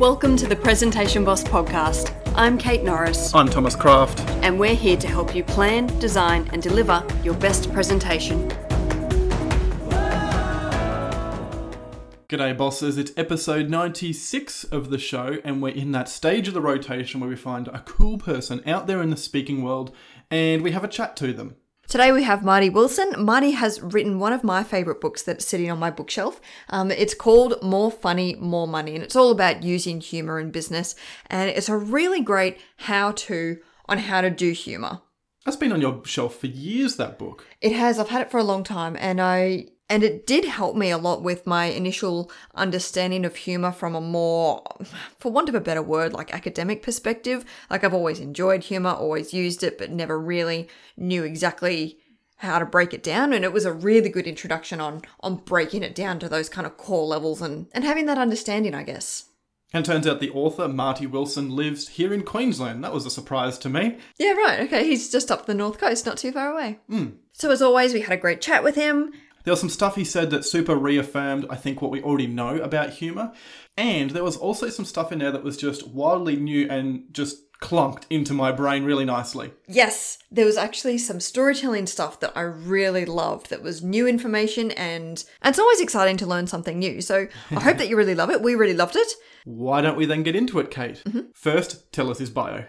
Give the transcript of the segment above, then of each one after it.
Welcome to the Presentation Boss podcast. I'm Kate Norris, I'm Thomas Kraft. and we're here to help you plan, design, and deliver your best presentation. G'day, bosses. It's episode 96 of the show, and we're in that stage of the rotation where we find a cool person out there in the speaking world and we have a chat to them. Today we have Marty Wilson. Marty has written one of my favorite books that's sitting on my bookshelf. Um, it's called More Funny, More Money, and it's all about using humor in business. And it's a really great how to on how to do humor. That's been on your shelf for years, that book. It has. I've had it for a long time, and I and it did help me a lot with my initial understanding of humor from a more, for want of a better word, like academic perspective. Like I've always enjoyed humor, always used it, but never really knew exactly how to break it down. And it was a really good introduction on on breaking it down to those kind of core levels and and having that understanding, I guess. And turns out the author, Marty Wilson, lives here in Queensland. That was a surprise to me. Yeah, right. Okay, he's just up the north coast, not too far away. Hmm. So as always, we had a great chat with him. There was some stuff he said that super reaffirmed, I think, what we already know about humour. And there was also some stuff in there that was just wildly new and just clunked into my brain really nicely. Yes, there was actually some storytelling stuff that I really loved that was new information and, and it's always exciting to learn something new. So I hope that you really love it. We really loved it. Why don't we then get into it, Kate? Mm-hmm. First, tell us his bio.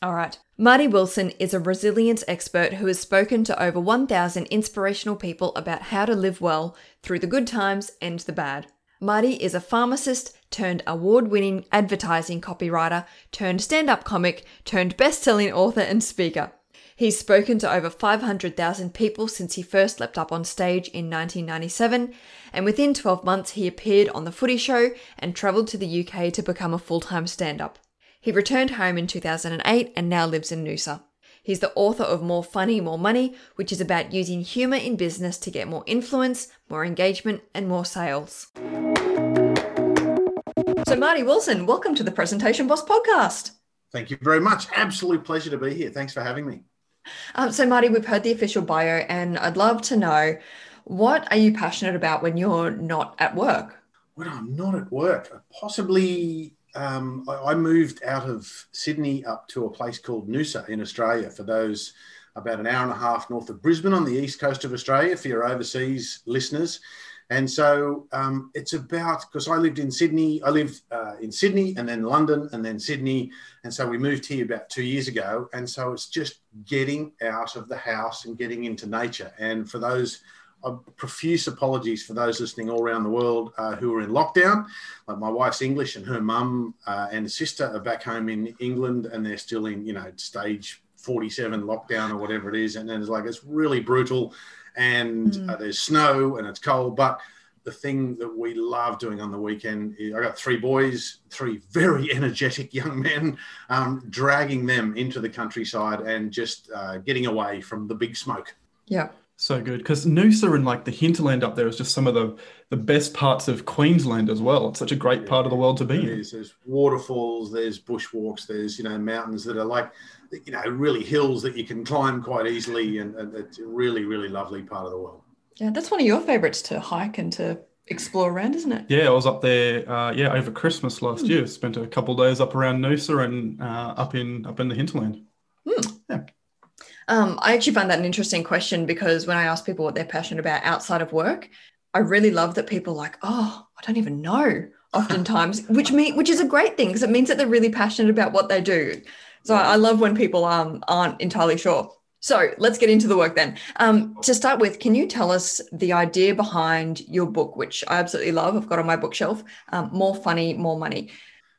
All right. Marty Wilson is a resilience expert who has spoken to over 1,000 inspirational people about how to live well through the good times and the bad. Marty is a pharmacist turned award winning advertising copywriter turned stand up comic turned best selling author and speaker. He's spoken to over 500,000 people since he first leapt up on stage in 1997, and within 12 months he appeared on The Footy Show and travelled to the UK to become a full time stand up. He returned home in 2008 and now lives in Noosa. He's the author of More Funny, More Money, which is about using humour in business to get more influence, more engagement, and more sales. So, Marty Wilson, welcome to the Presentation Boss podcast. Thank you very much. Absolute pleasure to be here. Thanks for having me. Um, so, Marty, we've heard the official bio, and I'd love to know what are you passionate about when you're not at work? When I'm not at work, possibly um, I, I moved out of Sydney up to a place called Noosa in Australia. For those about an hour and a half north of Brisbane on the east coast of Australia, for your overseas listeners. And so um, it's about because I lived in Sydney, I lived uh, in Sydney and then London and then Sydney. And so we moved here about two years ago. And so it's just getting out of the house and getting into nature. And for those, uh, profuse apologies for those listening all around the world uh, who are in lockdown. Like my wife's English and her mum uh, and sister are back home in England and they're still in, you know, stage 47 lockdown or whatever it is. And then it's like, it's really brutal and uh, there's snow and it's cold. But the thing that we love doing on the weekend is I got three boys, three very energetic young men, um, dragging them into the countryside and just uh, getting away from the big smoke. Yeah. So good because Noosa and like the hinterland up there is just some of the the best parts of Queensland as well. It's such a great part of the world to be in. There's, there's waterfalls, there's bushwalks, there's you know mountains that are like you know really hills that you can climb quite easily, and, and it's a really really lovely part of the world. Yeah, that's one of your favorites to hike and to explore around, isn't it? Yeah, I was up there. Uh, yeah, over Christmas last year. Spent a couple of days up around Noosa and uh, up in up in the hinterland. Um, I actually find that an interesting question because when I ask people what they're passionate about outside of work, I really love that people are like, oh, I don't even know. Oftentimes, which mean which is a great thing because it means that they're really passionate about what they do. So I I love when people um, aren't entirely sure. So let's get into the work then. Um, to start with, can you tell us the idea behind your book, which I absolutely love? I've got on my bookshelf. Um, more funny, more money.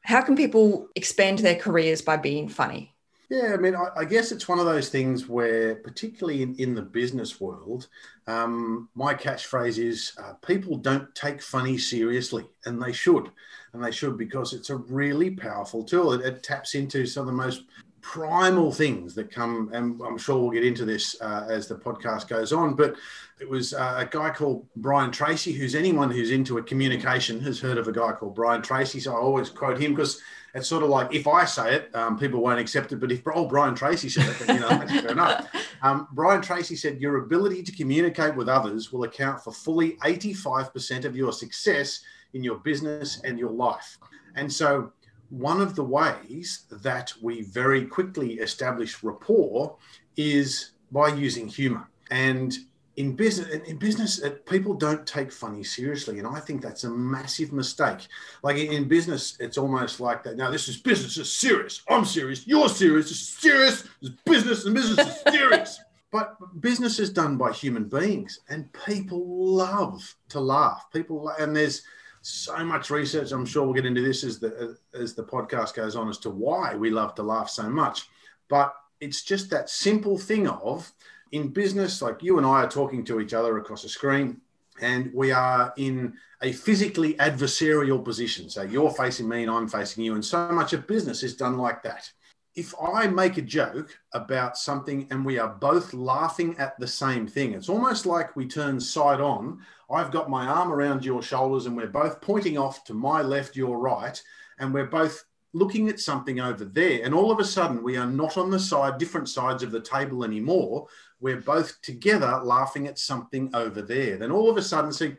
How can people expand their careers by being funny? Yeah, I mean, I, I guess it's one of those things where, particularly in, in the business world, um, my catchphrase is uh, people don't take funny seriously, and they should. And they should because it's a really powerful tool. It, it taps into some of the most primal things that come, and I'm sure we'll get into this uh, as the podcast goes on. But it was uh, a guy called Brian Tracy, who's anyone who's into a communication has heard of a guy called Brian Tracy. So I always quote him because it's sort of like if I say it, um, people won't accept it. But if oh Brian Tracy said it, then you know that's fair enough. Um, Brian Tracy said your ability to communicate with others will account for fully 85% of your success in your business and your life. And so one of the ways that we very quickly establish rapport is by using humor. And in business, in business, uh, people don't take funny seriously, and I think that's a massive mistake. Like in business, it's almost like that. Now, this is business is serious. I'm serious. You're serious. This is serious. This is business, and business is serious. but business is done by human beings, and people love to laugh. People, and there's so much research. I'm sure we'll get into this as the as the podcast goes on as to why we love to laugh so much. But it's just that simple thing of in business, like you and I are talking to each other across a screen, and we are in a physically adversarial position. So you're facing me and I'm facing you. And so much of business is done like that. If I make a joke about something and we are both laughing at the same thing, it's almost like we turn side on. I've got my arm around your shoulders and we're both pointing off to my left, your right, and we're both looking at something over there. And all of a sudden, we are not on the side, different sides of the table anymore we're both together laughing at something over there. Then all of a sudden, see,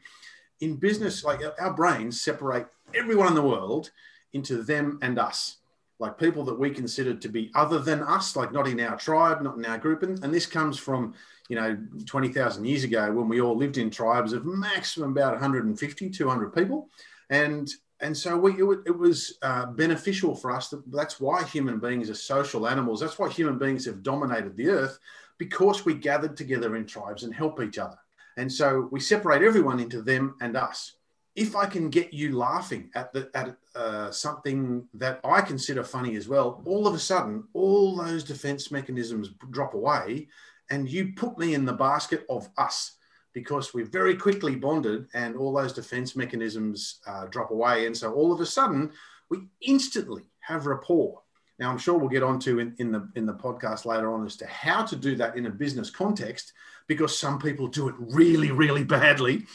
in business, like our brains separate everyone in the world into them and us, like people that we consider to be other than us, like not in our tribe, not in our group. And, and this comes from, you know, 20,000 years ago when we all lived in tribes of maximum about 150, 200 people. And and so we, it, it was uh, beneficial for us. That, that's why human beings are social animals. That's why human beings have dominated the earth because we gathered together in tribes and help each other. And so we separate everyone into them and us. If I can get you laughing at the at uh, something that I consider funny as well, all of a sudden, all those defense mechanisms drop away, and you put me in the basket of us because we're very quickly bonded, and all those defense mechanisms uh, drop away, and so all of a sudden, we instantly have rapport now, I'm sure we'll get onto in, in the in the podcast later on as to how to do that in a business context, because some people do it really, really badly.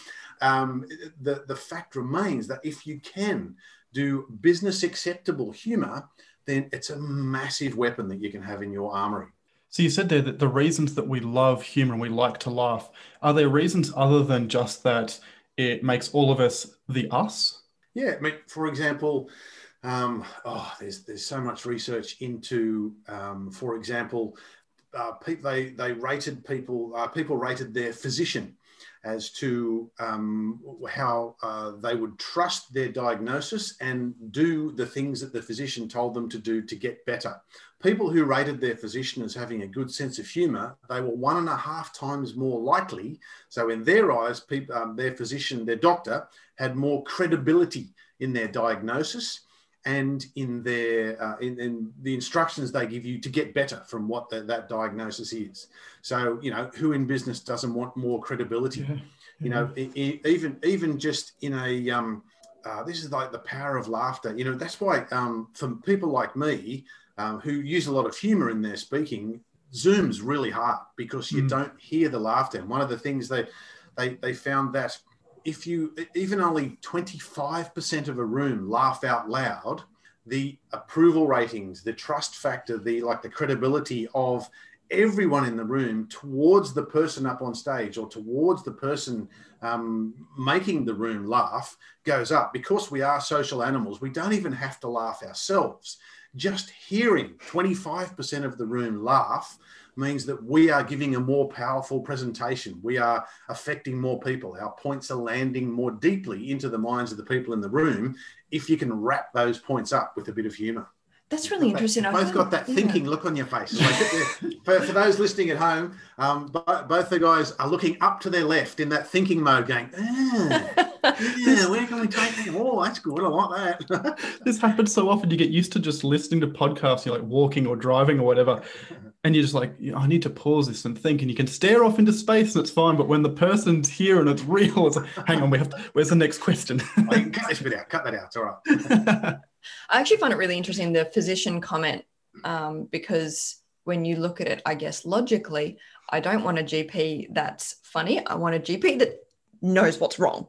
Um, the the fact remains that if you can do business acceptable humor, then it's a massive weapon that you can have in your armory. So you said there that the reasons that we love humor and we like to laugh are there reasons other than just that it makes all of us the us? Yeah, I mean, for example, um, oh, there's there's so much research into, um, for example, uh, people they they rated people uh, people rated their physician as to um, how uh, they would trust their diagnosis and do the things that the physician told them to do to get better. People who rated their physician as having a good sense of humor, they were one and a half times more likely. So, in their eyes, people, um, their physician, their doctor, had more credibility in their diagnosis and in their uh, in, in, the instructions they give you to get better from what the, that diagnosis is. So you know who in business doesn't want more credibility? Yeah. You know, even even just in a um, uh, this is like the power of laughter. You know, that's why um, for people like me um, who use a lot of humor in their speaking, Zoom's really hard because you mm. don't hear the laughter. And one of the things they they they found that if you even only 25% of a room laugh out loud, the approval ratings, the trust factor, the like the credibility of everyone in the room towards the person up on stage or towards the person um, making the room laugh goes up because we are social animals. We don't even have to laugh ourselves. Just hearing 25% of the room laugh means that we are giving a more powerful presentation. We are affecting more people. Our points are landing more deeply into the minds of the people in the room if you can wrap those points up with a bit of humor. That's really interesting. That, both got that thinking yeah. look on your face. Like, for, for, those listening at home, um, both the guys are looking up to their left in that thinking mode, going, ah, yeah, we're going to take that. Oh, that's good. I like that. this happens so often. You get used to just listening to podcasts. You're like walking or driving or whatever, and you're just like, I need to pause this and think. And you can stare off into space and it's fine. But when the person's here and it's real, it's like, hang on, we have to, where's the next question? you can cut this bit out. Cut that out. It's all right. I actually find it really interesting the physician comment um, because when you look at it, I guess logically, I don't want a GP that's funny. I want a GP that knows what's wrong.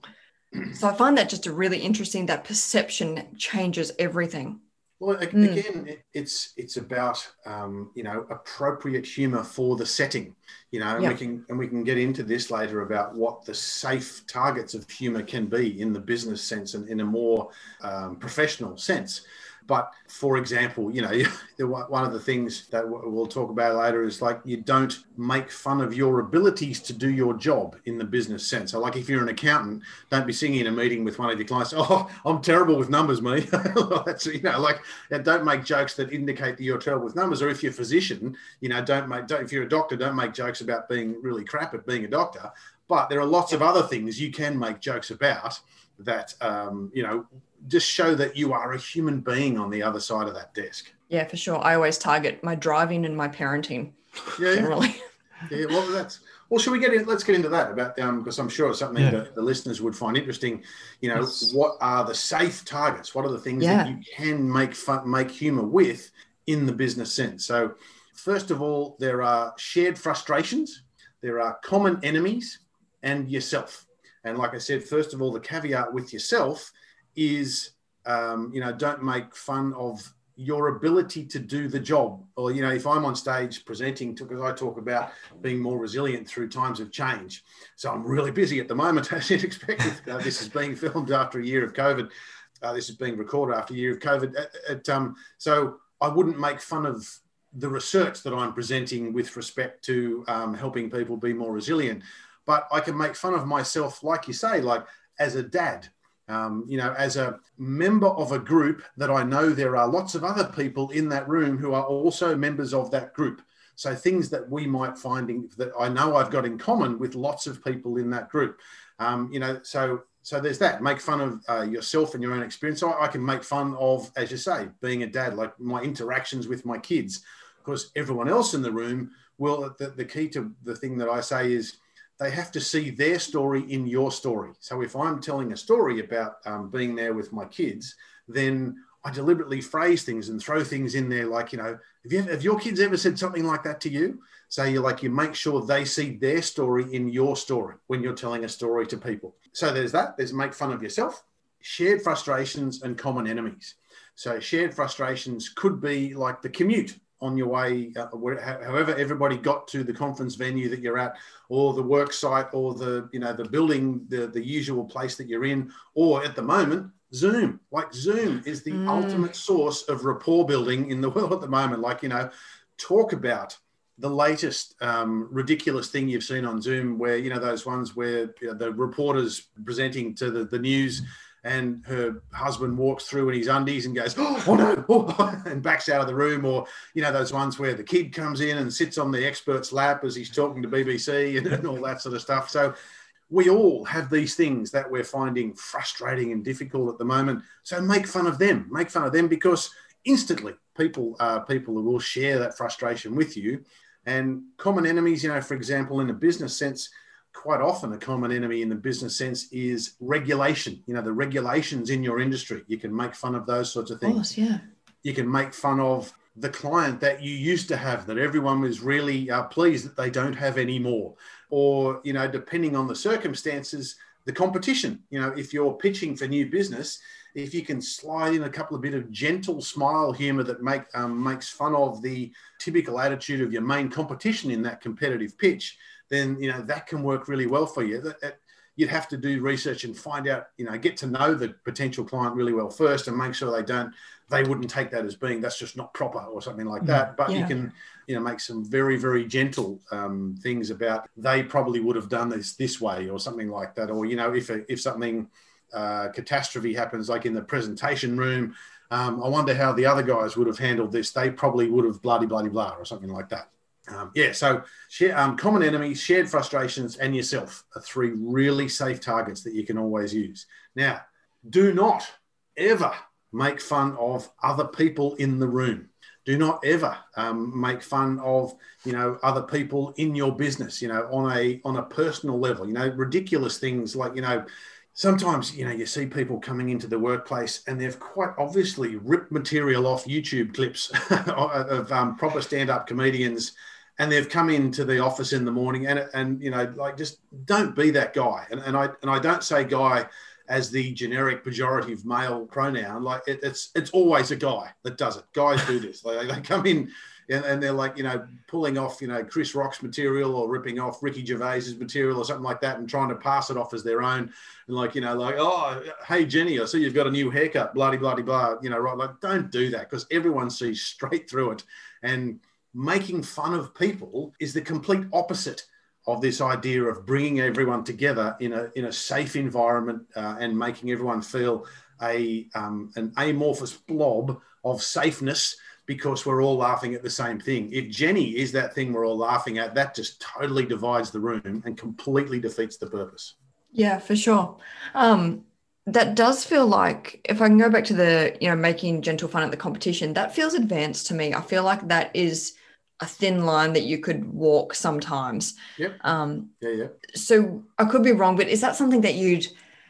So I find that just a really interesting that perception changes everything. Well, mm. again, it's it's about um, you know appropriate humour for the setting, you know, and we can and we can get into this later about what the safe targets of humour can be in the business sense and in a more um, professional sense. But for example, you know, one of the things that we'll talk about later is like you don't make fun of your abilities to do your job in the business sense. So, like if you're an accountant, don't be singing in a meeting with one of your clients, "Oh, I'm terrible with numbers, me." That's you know, like don't make jokes that indicate that you're terrible with numbers. Or if you're a physician, you know, don't make don't, if you're a doctor, don't make jokes about being really crap at being a doctor. But there are lots of other things you can make jokes about that um, you know just show that you are a human being on the other side of that desk. Yeah, for sure. I always target my driving and my parenting. Yeah, generally. Yeah, well, that's well. Should we get in? Let's get into that about um because I'm sure it's something yeah. that the listeners would find interesting. You know, yes. what are the safe targets? What are the things yeah. that you can make fun, make humor with in the business sense? So, first of all, there are shared frustrations, there are common enemies, and yourself. And like I said, first of all, the caveat with yourself is, um, you know, don't make fun of your ability to do the job. Or, you know, if I'm on stage presenting, because I talk about being more resilient through times of change. So I'm really busy at the moment, as you'd expect. Uh, this is being filmed after a year of COVID. Uh, this is being recorded after a year of COVID. At, at, um, so I wouldn't make fun of the research that I'm presenting with respect to um, helping people be more resilient. But I can make fun of myself, like you say, like as a dad um, you know, as a member of a group that I know there are lots of other people in that room who are also members of that group. So things that we might find in, that I know I've got in common with lots of people in that group. Um, you know, so so there's that. Make fun of uh, yourself and your own experience. So I can make fun of, as you say, being a dad, like my interactions with my kids, because everyone else in the room will. The, the key to the thing that I say is they have to see their story in your story. So if I'm telling a story about um, being there with my kids, then I deliberately phrase things and throw things in there like, you know, have, you, have your kids ever said something like that to you? So you like, you make sure they see their story in your story when you're telling a story to people. So there's that. There's make fun of yourself, shared frustrations and common enemies. So shared frustrations could be like the commute on your way, uh, however everybody got to the conference venue that you're at, or the work site, or the you know the building, the the usual place that you're in, or at the moment Zoom. Like Zoom is the mm. ultimate source of rapport building in the world at the moment. Like you know, talk about the latest um, ridiculous thing you've seen on Zoom, where you know those ones where you know, the reporters presenting to the, the news and her husband walks through in his undies and goes, oh, oh no, oh, oh and backs out of the room. Or, you know, those ones where the kid comes in and sits on the expert's lap as he's talking to BBC and, and all that sort of stuff. So we all have these things that we're finding frustrating and difficult at the moment. So make fun of them, make fun of them because instantly people are people who will share that frustration with you. And common enemies, you know, for example, in a business sense, quite often a common enemy in the business sense is regulation. You know, the regulations in your industry. You can make fun of those sorts of things. Of course, yeah. You can make fun of the client that you used to have that everyone was really uh, pleased that they don't have anymore. Or, you know, depending on the circumstances, the competition. You know, if you're pitching for new business, if you can slide in a couple of bit of gentle smile humor that make um, makes fun of the typical attitude of your main competition in that competitive pitch, then you know that can work really well for you. That, you'd have to do research and find out, you know, get to know the potential client really well first, and make sure they don't, they wouldn't take that as being that's just not proper or something like that. But yeah. you can, you know, make some very very gentle um, things about they probably would have done this this way or something like that, or you know, if if something uh, catastrophe happens like in the presentation room. Um, I wonder how the other guys would have handled this. They probably would have bloody bloody blah or something like that. Um, yeah, so share, um, common enemies, shared frustrations, and yourself are three really safe targets that you can always use. Now, do not ever make fun of other people in the room. Do not ever um, make fun of you know other people in your business. You know on a on a personal level. You know ridiculous things like you know sometimes you know you see people coming into the workplace and they've quite obviously ripped material off YouTube clips of um, proper stand-up comedians and they've come into the office in the morning and and you know like just don't be that guy and, and i and i don't say guy as the generic pejorative male pronoun like it, it's it's always a guy that does it guys do this they, they come in and, and they're like, you know, pulling off, you know, Chris Rock's material or ripping off Ricky Gervais's material or something like that and trying to pass it off as their own. And like, you know, like, oh, hey, Jenny, I see you've got a new haircut, bloody, bloody, blah, you know, right. Like, don't do that because everyone sees straight through it. And making fun of people is the complete opposite of this idea of bringing everyone together in a, in a safe environment uh, and making everyone feel a, um, an amorphous blob of safeness because we're all laughing at the same thing. If Jenny is that thing we're all laughing at, that just totally divides the room and completely defeats the purpose. Yeah, for sure. Um, that does feel like if I can go back to the, you know, making gentle fun at the competition, that feels advanced to me. I feel like that is a thin line that you could walk sometimes. Yep. Um, yeah, yeah. So I could be wrong, but is that something that you'd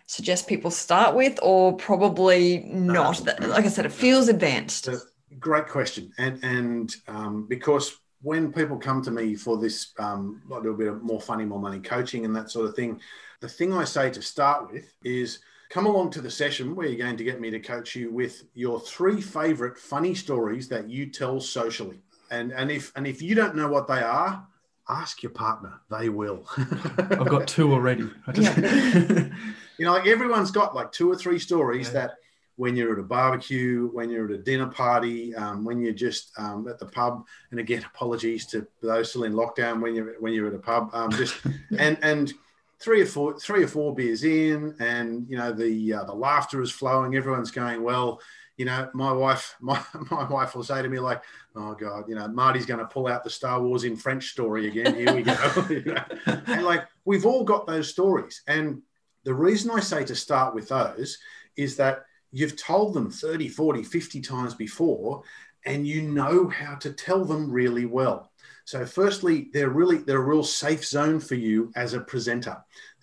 suggest people start with, or probably not? Um, like I said, it feels advanced great question, and and um, because when people come to me for this, um, a little bit of more funny, more money coaching and that sort of thing, the thing I say to start with is come along to the session where you're going to get me to coach you with your three favorite funny stories that you tell socially. And and if and if you don't know what they are, ask your partner. They will. I've got two already. Just... you know, like everyone's got like two or three stories yeah. that when you're at a barbecue, when you're at a dinner party, um, when you're just um, at the pub. And again, apologies to those still in lockdown when you're when you're at a pub. Um, just and and three or four three or four beers in, and you know the uh, the laughter is flowing. Everyone's going well. You know, my wife, my, my wife will say to me like, "Oh God, you know, Marty's going to pull out the Star Wars in French story again. Here we go." you know? And like we've all got those stories, and the reason I say to start with those is that you've told them 30, 40, 50 times before, and you know how to tell them really well. So, firstly, they're really they're a real safe zone for you as a presenter.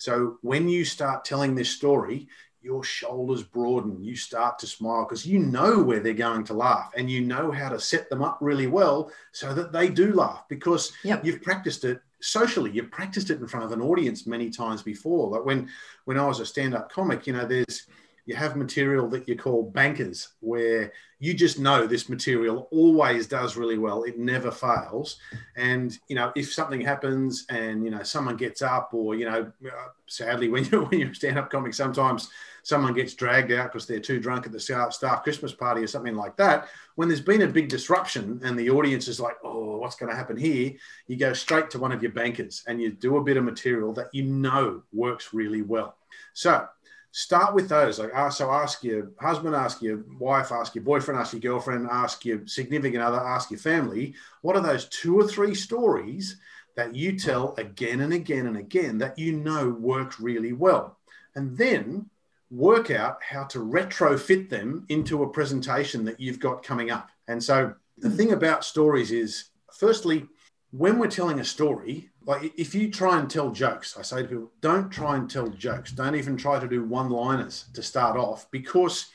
So when you start telling this story, your shoulders broaden, you start to smile because you know where they're going to laugh and you know how to set them up really well so that they do laugh because yep. you've practiced it socially you've practiced it in front of an audience many times before like when when i was a stand-up comic you know there's you have material that you call bankers, where you just know this material always does really well. It never fails. And, you know, if something happens and, you know, someone gets up or, you know, sadly, when you're, when you're a stand up comic, sometimes someone gets dragged out because they're too drunk at the staff Christmas party or something like that. When there's been a big disruption and the audience is like, oh, what's going to happen here? You go straight to one of your bankers and you do a bit of material that you know works really well. So, start with those. Like, uh, so ask your husband, ask your wife, ask your boyfriend, ask your girlfriend, ask your significant other, ask your family. What are those two or three stories that you tell again and again and again that you know work really well? And then work out how to retrofit them into a presentation that you've got coming up. And so the thing about stories is, firstly, when we're telling a story, like if you try and tell jokes, I say to people, don't try and tell jokes. Don't even try to do one liners to start off because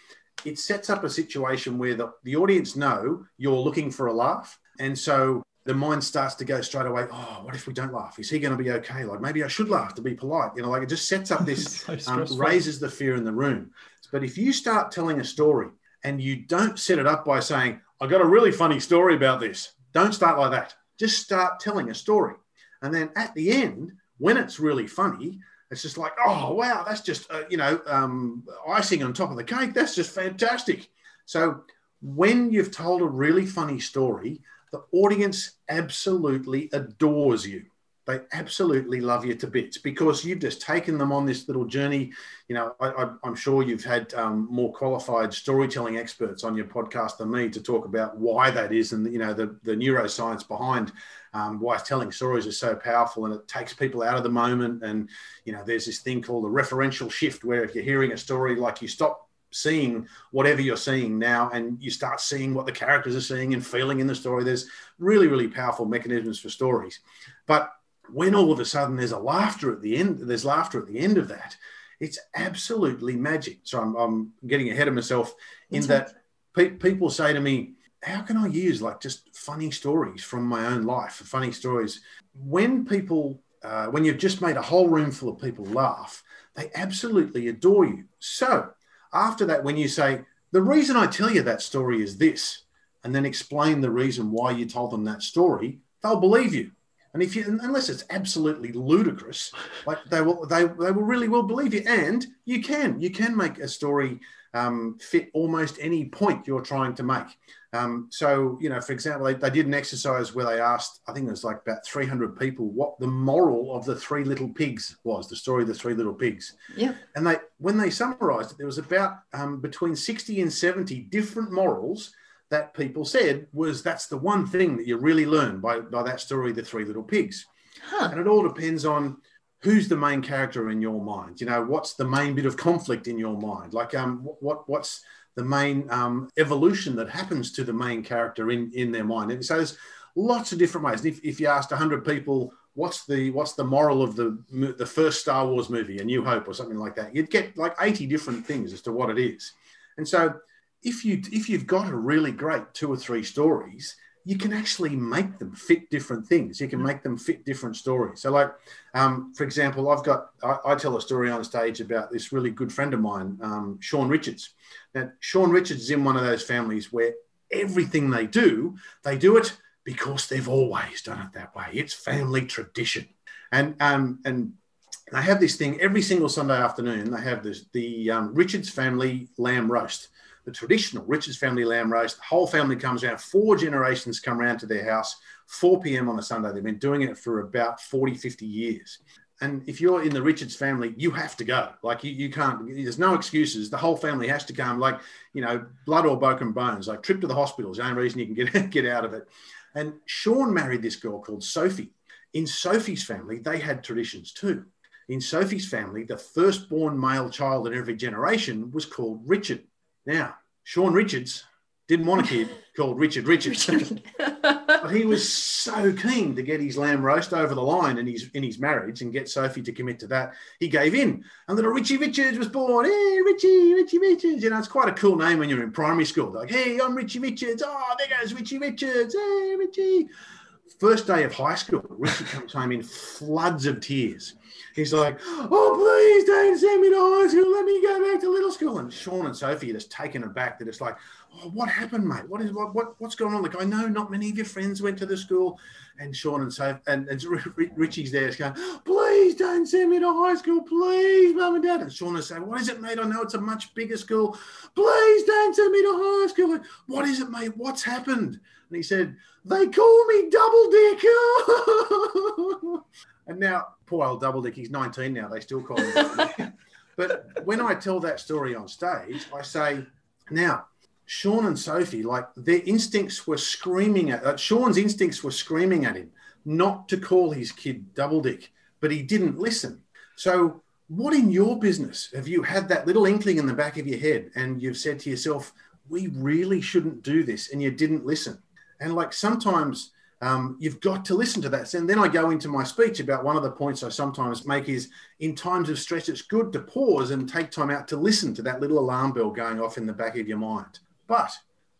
it sets up a situation where the, the audience know you're looking for a laugh. And so the mind starts to go straight away, oh, what if we don't laugh? Is he going to be okay? Like maybe I should laugh to be polite. You know, like it just sets up this, so um, raises the fear in the room. But if you start telling a story and you don't set it up by saying, I got a really funny story about this, don't start like that. Just start telling a story. And then at the end, when it's really funny, it's just like, oh, wow, that's just, uh, you know, um, icing on top of the cake. That's just fantastic. So when you've told a really funny story, the audience absolutely adores you they absolutely love you to bits because you've just taken them on this little journey. You know, I, am sure you've had um, more qualified storytelling experts on your podcast than me to talk about why that is and, you know, the, the neuroscience behind um, why telling stories is so powerful and it takes people out of the moment. And, you know, there's this thing called the referential shift where if you're hearing a story, like you stop seeing whatever you're seeing now and you start seeing what the characters are seeing and feeling in the story. There's really, really powerful mechanisms for stories. But when all of a sudden there's a laughter at the end, there's laughter at the end of that, it's absolutely magic. So I'm, I'm getting ahead of myself in that pe- people say to me, how can I use like just funny stories from my own life, funny stories? When people, uh, when you've just made a whole room full of people laugh, they absolutely adore you. So after that, when you say, the reason I tell you that story is this, and then explain the reason why you told them that story, they'll believe you. And if you, unless it's absolutely ludicrous, like they will, they, they will really will believe you. And you can, you can make a story um, fit almost any point you're trying to make. Um, so, you know, for example, they, they, did an exercise where they asked, I think it was like about 300 people, what the moral of the Three Little Pigs was, the story of the Three Little Pigs. Yeah. And they, when they summarized it, there was about um, between 60 and 70 different morals that people said was that's the one thing that you really learn by, by that story, The Three Little Pigs. Huh. And it all depends on who's the main character in your mind. You know, what's the main bit of conflict in your mind? Like, um, what what's the main um, evolution that happens to the main character in in their mind? And so there's lots of different ways. If, if you asked 100 people, what's the what's the moral of the the first Star Wars movie, A New Hope, or something like that, you'd get like 80 different things as to what it is. And so if you if you've got a really great two or three stories, you can actually make them fit different things. You can make them fit different stories. So, like um, for example, I've got I, I, tell a story on stage about this really good friend of mine, um, Sean Richards. Now, Sean Richards is in one of those families where everything they do, they do it because they've always done it that way. It's family tradition, and um, and they have this thing every single Sunday afternoon. They have this the um, Richards family lamb roast the traditional Richards family lamb roast. The whole family comes around, four generations come around to their house, 4 p.m. on a Sunday. They've been doing it for about 40, 50 years. And if you're in the Richards family, you have to go. Like you, you can't, there's no excuses. The whole family has to come, like, you know, blood or broken bones, like trip to the hospital is the only reason you can get, get out of it. And Sean married this girl called Sophie. In Sophie's family, they had traditions too. In Sophie's family, the firstborn male child in every generation was called Richard. Now, Sean Richards didn't want a kid called Richard Richards. but he was so keen to get his lamb roast over the line in his in his marriage and get Sophie to commit to that. He gave in. And little Richie Richards was born. Hey, Richie, Richie Richards. You know, it's quite a cool name when you're in primary school. Like, hey, I'm Richie Richards. Oh, there goes Richie Richards. Hey, Richie. First day of high school, Richie comes home in floods of tears. He's like, oh, please don't send me to high school. Let me go back to little school. And Sean and Sophie are just taken aback. They're just like, oh, what happened, mate? What is what, what what's going on? Like, I know not many of your friends went to the school. And Sean and Sophie and, and Richie's there going, please don't send me to high school, please, mum and dad. And Sean is saying, what is it, mate? I know it's a much bigger school. Please don't send me to high school. Like, what is it, mate? What's happened? And he said, they call me double dick. And now, poor old Double Dick, he's 19 now. They still call him. but when I tell that story on stage, I say, now, Sean and Sophie, like their instincts were screaming at uh, Sean's instincts were screaming at him not to call his kid Double Dick, but he didn't listen. So, what in your business have you had that little inkling in the back of your head and you've said to yourself, we really shouldn't do this, and you didn't listen? And like sometimes um, you've got to listen to that. And then I go into my speech about one of the points I sometimes make is in times of stress, it's good to pause and take time out to listen to that little alarm bell going off in the back of your mind. But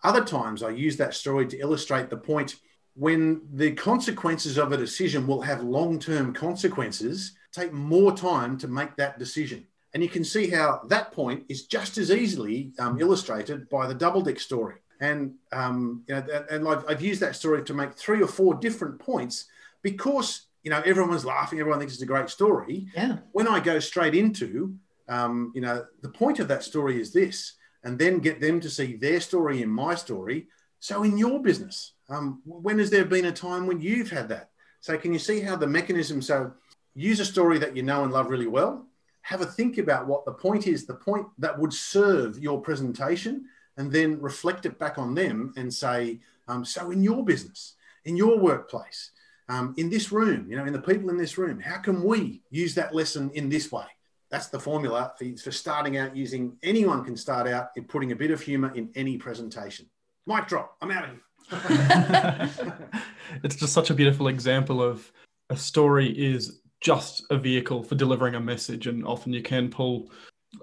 other times I use that story to illustrate the point when the consequences of a decision will have long term consequences, take more time to make that decision. And you can see how that point is just as easily um, illustrated by the double dick story. And um, you know, and I've, I've used that story to make three or four different points because you know everyone's laughing, everyone thinks it's a great story. Yeah. When I go straight into, um, you know, the point of that story is this, and then get them to see their story in my story. So in your business, um, when has there been a time when you've had that? So can you see how the mechanism? So use a story that you know and love really well. Have a think about what the point is, the point that would serve your presentation, and then reflect it back on them and say, um, so in your business, in your workplace, um, in this room, you know, in the people in this room, how can we use that lesson in this way? That's the formula for, for starting out using. Anyone can start out in putting a bit of humor in any presentation. Mic drop. I'm out of here. it's just such a beautiful example of a story is just a vehicle for delivering a message, and often you can pull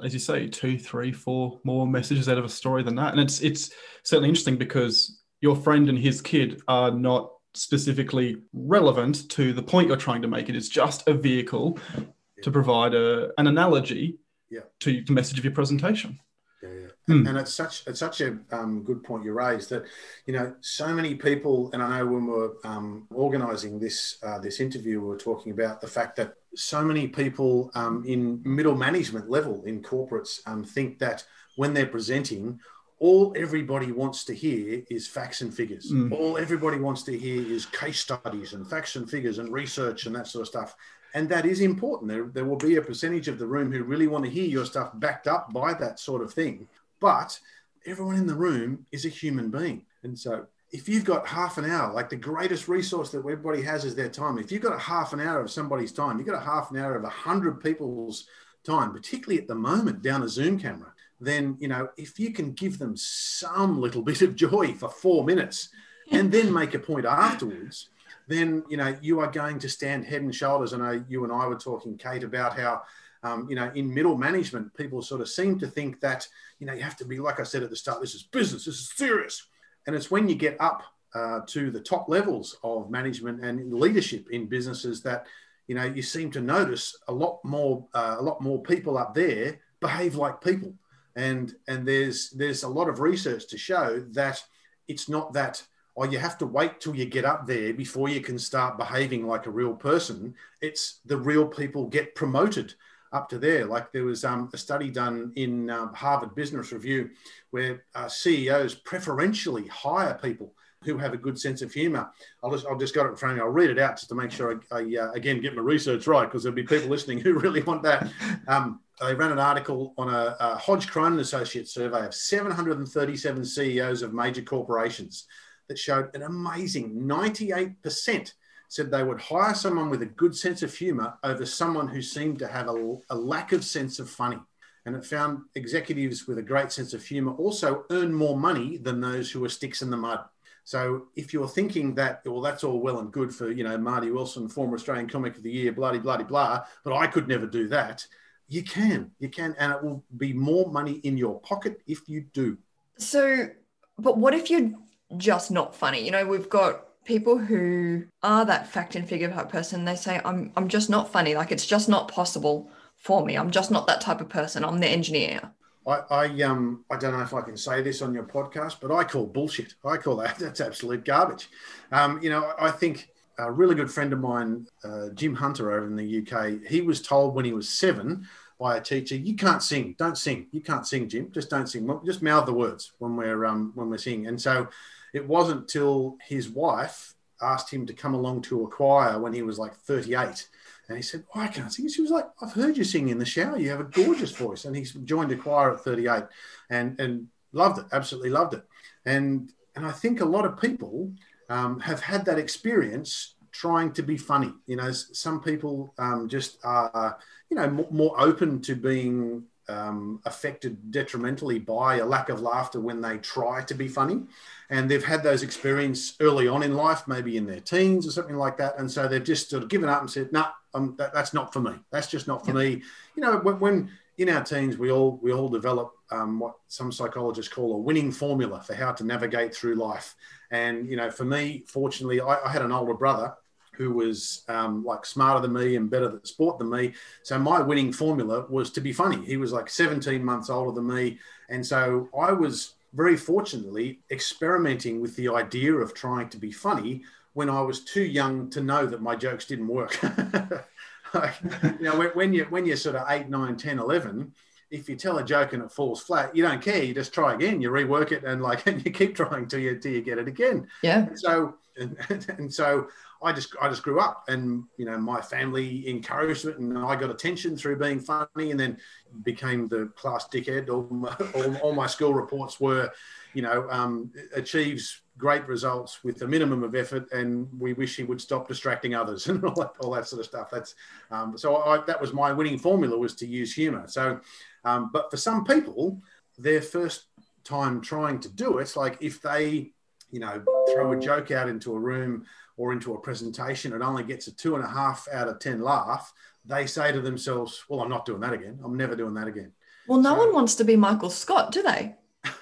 as you say, two, three, four more messages out of a story than that. And it's it's certainly interesting because your friend and his kid are not specifically relevant to the point you're trying to make. It is just a vehicle yeah. to provide a, an analogy yeah. to the message of your presentation. Yeah, And, and it's such it's such a um, good point you raised that you know so many people and I know when we we're um, organising this uh, this interview we were talking about the fact that so many people um, in middle management level in corporates um, think that when they're presenting all everybody wants to hear is facts and figures. Mm. All everybody wants to hear is case studies and facts and figures and research and that sort of stuff. And that is important. There, there will be a percentage of the room who really want to hear your stuff backed up by that sort of thing. But everyone in the room is a human being. And so if you've got half an hour, like the greatest resource that everybody has is their time. If you've got a half an hour of somebody's time, you've got a half an hour of a hundred people's time, particularly at the moment down a Zoom camera, then you know if you can give them some little bit of joy for four minutes and then make a point afterwards then you know you are going to stand head and shoulders. I know you and i were talking kate about how um, you know in middle management people sort of seem to think that you know you have to be like i said at the start this is business this is serious. And it's when you get up uh, to the top levels of management and leadership in businesses that you know you seem to notice a lot more uh, a lot more people up there behave like people. And and there's there's a lot of research to show that it's not that or you have to wait till you get up there before you can start behaving like a real person it's the real people get promoted up to there like there was um, a study done in um, harvard business review where uh, ceos preferentially hire people who have a good sense of humor. I'll just, I'll just got it in front of me. I'll read it out just to make sure I, I uh, again, get my research right because there'll be people listening who really want that. Um, they ran an article on a, a Hodge Cronin Associates survey of 737 CEOs of major corporations that showed an amazing 98% said they would hire someone with a good sense of humor over someone who seemed to have a, a lack of sense of funny. And it found executives with a great sense of humor also earn more money than those who were sticks in the mud. So if you're thinking that, well, that's all well and good for, you know, Marty Wilson, former Australian Comic of the Year, bloody, bloody, blah, but I could never do that you can, you can, and it will be more money in your pocket if you do. So, but what if you're just not funny? You know, we've got people who are that fact and figure type person. They say, "I'm, I'm just not funny. Like it's just not possible for me. I'm just not that type of person. I'm the engineer." I, I um I don't know if I can say this on your podcast, but I call bullshit. I call that that's absolute garbage. Um, you know, I think a really good friend of mine, uh, Jim Hunter over in the UK, he was told when he was seven by a teacher, "You can't sing. Don't sing. You can't sing, Jim. Just don't sing. Just mouth the words when we're um, when we're singing." And so, it wasn't till his wife asked him to come along to a choir when he was like 38. And he said, oh, I can't sing. She was like, I've heard you sing in the shower. You have a gorgeous voice. And he joined a choir at 38 and, and loved it, absolutely loved it. And, and I think a lot of people um, have had that experience trying to be funny. You know, some people um, just are, you know, more, more open to being um, affected detrimentally by a lack of laughter when they try to be funny. And they've had those experiences early on in life, maybe in their teens or something like that. And so they've just sort of given up and said, no, nah, that, that's not for me. That's just not for yep. me. You know, when, when in our teens, we all we all develop um, what some psychologists call a winning formula for how to navigate through life. And you know, for me, fortunately, I, I had an older brother who was um, like smarter than me and better at sport than me. So my winning formula was to be funny. He was like 17 months older than me, and so I was very fortunately experimenting with the idea of trying to be funny when I was too young to know that my jokes didn't work. like, you know, when, when, you when you're sort of 8, 9, 10, 11, if you tell a joke and it falls flat, you don't care. You just try again. You rework it and like and you keep trying till you till you get it again. Yeah. And so and, and so I just I just grew up and you know my family encouraged it and I got attention through being funny and then became the class dickhead. All my, all, all my school reports were, you know, um, achieves great results with a minimum of effort, and we wish he would stop distracting others and all that, all that sort of stuff. That's um, so I, that was my winning formula was to use humour. So, um, but for some people, their first time trying to do it, like if they, you know, throw a joke out into a room or into a presentation, it only gets a two and a half out of ten laugh. They say to themselves, "Well, I'm not doing that again. I'm never doing that again." Well, no so, one wants to be Michael Scott, do they?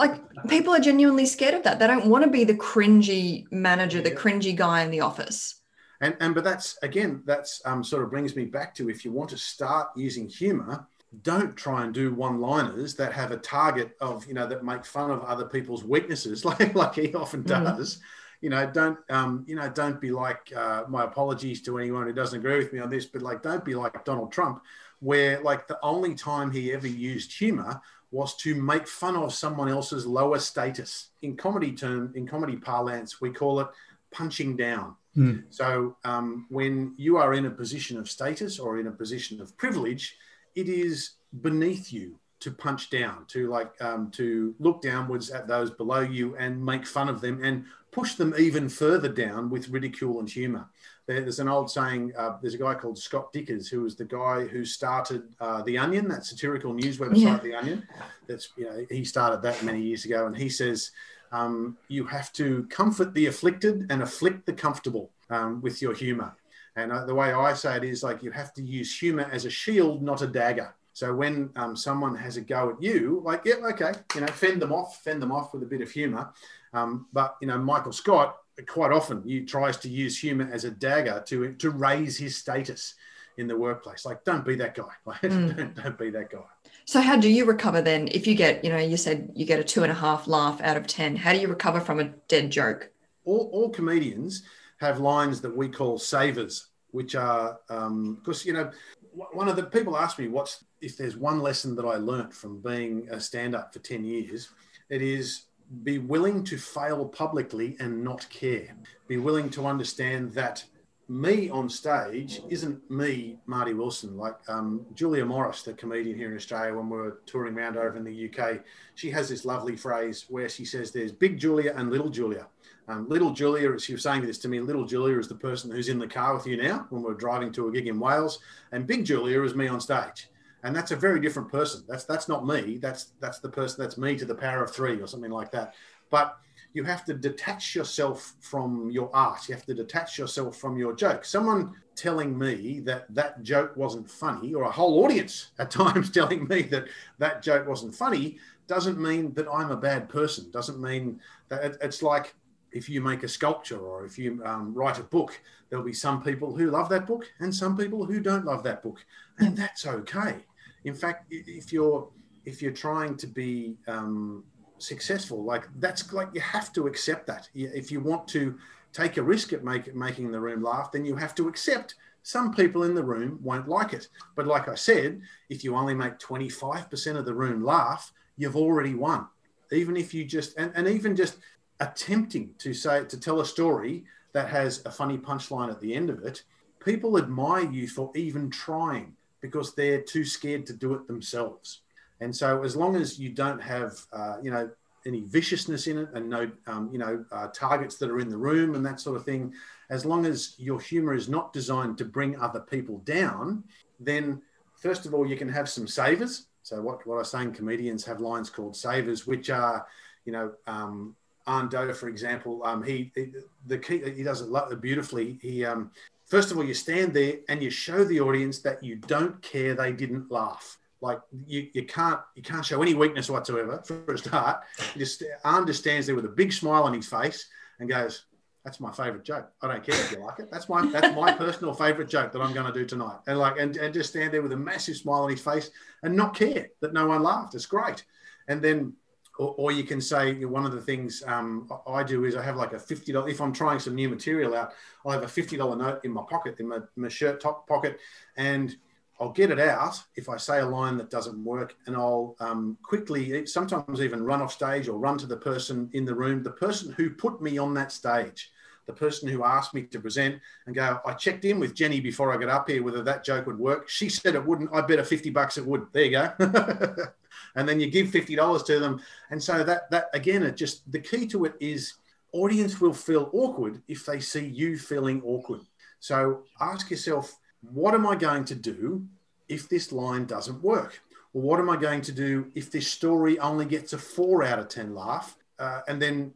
like people are genuinely scared of that. They don't want to be the cringy manager, yeah. the cringy guy in the office. And and but that's again, that's um, sort of brings me back to if you want to start using humor, don't try and do one-liners that have a target of you know that make fun of other people's weaknesses, like like he often Mm. You know, don't um, you know, don't be like uh, my apologies to anyone who doesn't agree with me on this, but like, don't be like Donald Trump, where like the only time he ever used humor was to make fun of someone else's lower status. In comedy term, in comedy parlance, we call it punching down. Hmm. So um, when you are in a position of status or in a position of privilege, it is beneath you to punch down, to like um, to look downwards at those below you and make fun of them and push them even further down with ridicule and humor. There's an old saying. Uh, there's a guy called Scott Dikkers who was the guy who started uh, the Onion, that satirical news website, Yeah. The Onion. That's you know he started that many years ago, and he says um, you have to comfort the afflicted and afflict the comfortable um, with your humor. And uh, the way I say it is like you have to use humor as a shield, not a dagger. So when um, someone has a go at you, like, yeah, okay, you know, fend them off, fend them off with a bit of humor. Um, but you know, Michael Scott quite often he tries to use humor as a dagger to to raise his status in the workplace. Like, don't be that guy. Like, Mm. don't, don't be that guy. So how do you recover then if you get, you know, you said you get a two and a half laugh out of 10. How do you recover from a dead joke? all, all comedians have lines that we call savers, which are um, because you know one of the people ask me what's if there's one lesson that I learnt from being a stand-up for ten years, it is be willing to fail publicly and not care. Be willing to understand that me on stage isn't me, Marty Wilson. Like um, Julia Morris, the comedian here in Australia, when we were touring around over in the UK, she has this lovely phrase where she says, "There's big Julia and little Julia." Um, little Julia, she was saying this to me. Little Julia is the person who's in the car with you now when we're driving to a gig in Wales, and Big Julia is me on stage, and that's a very different person. That's that's not me. That's that's the person. That's me to the power of three or something like that. But you have to detach yourself from your art. You have to detach yourself from your joke. Someone telling me that that joke wasn't funny, or a whole audience at times telling me that that joke wasn't funny, doesn't mean that I'm a bad person. Doesn't mean that it- it's like if you make a sculpture or if you um, write a book, there'll be some people who love that book and some people who don't love that book, and that's okay. In fact, if you're if you're trying to be um, successful, like that's like you have to accept that. If you want to take a risk at make, making the room laugh, then you have to accept some people in the room won't like it. But like I said, if you only make 25% of the room laugh, you've already won. Even if you just, and, and even just attempting to say, to tell a story that has a funny punchline at the end of it, people admire you for even trying because they're too scared to do it themselves. And so, as long as you don't have, uh, you know, any viciousness in it and no, um, you know, uh, targets that are in the room and that sort of thing, as long as your humor is not designed to bring other people down, then first of all, you can have some savers. So, what, what I was saying, comedians have lines called savers, which are, you know, um, Ando, for example, um, he, he the key he does it beautifully. He um, first of all, you stand there and you show the audience that you don't care they didn't laugh. Like you, you can't you can't show any weakness whatsoever for a start. You just stands there with a big smile on his face and goes, "That's my favorite joke. I don't care if you like it. That's my that's my personal favorite joke that I'm going to do tonight." And like and, and just stand there with a massive smile on his face and not care that no one laughed. It's great. And then or, or you can say you know, one of the things um, I do is I have like a fifty dollars. If I'm trying some new material out, I'll have a fifty dollar note in my pocket, in my, my shirt top pocket, and I'll get it out if I say a line that doesn't work, and I'll um, quickly, sometimes even run off stage or run to the person in the room, the person who put me on that stage, the person who asked me to present, and go, I checked in with Jenny before I got up here whether that joke would work. She said it wouldn't. I bet her 50 bucks it would. There you go. and then you give $50 to them. And so that, that again, it just, the key to it is audience will feel awkward if they see you feeling awkward. So ask yourself, what am I going to do if this line doesn't work? Or what am I going to do if this story only gets a four out of 10 laugh? Uh, and then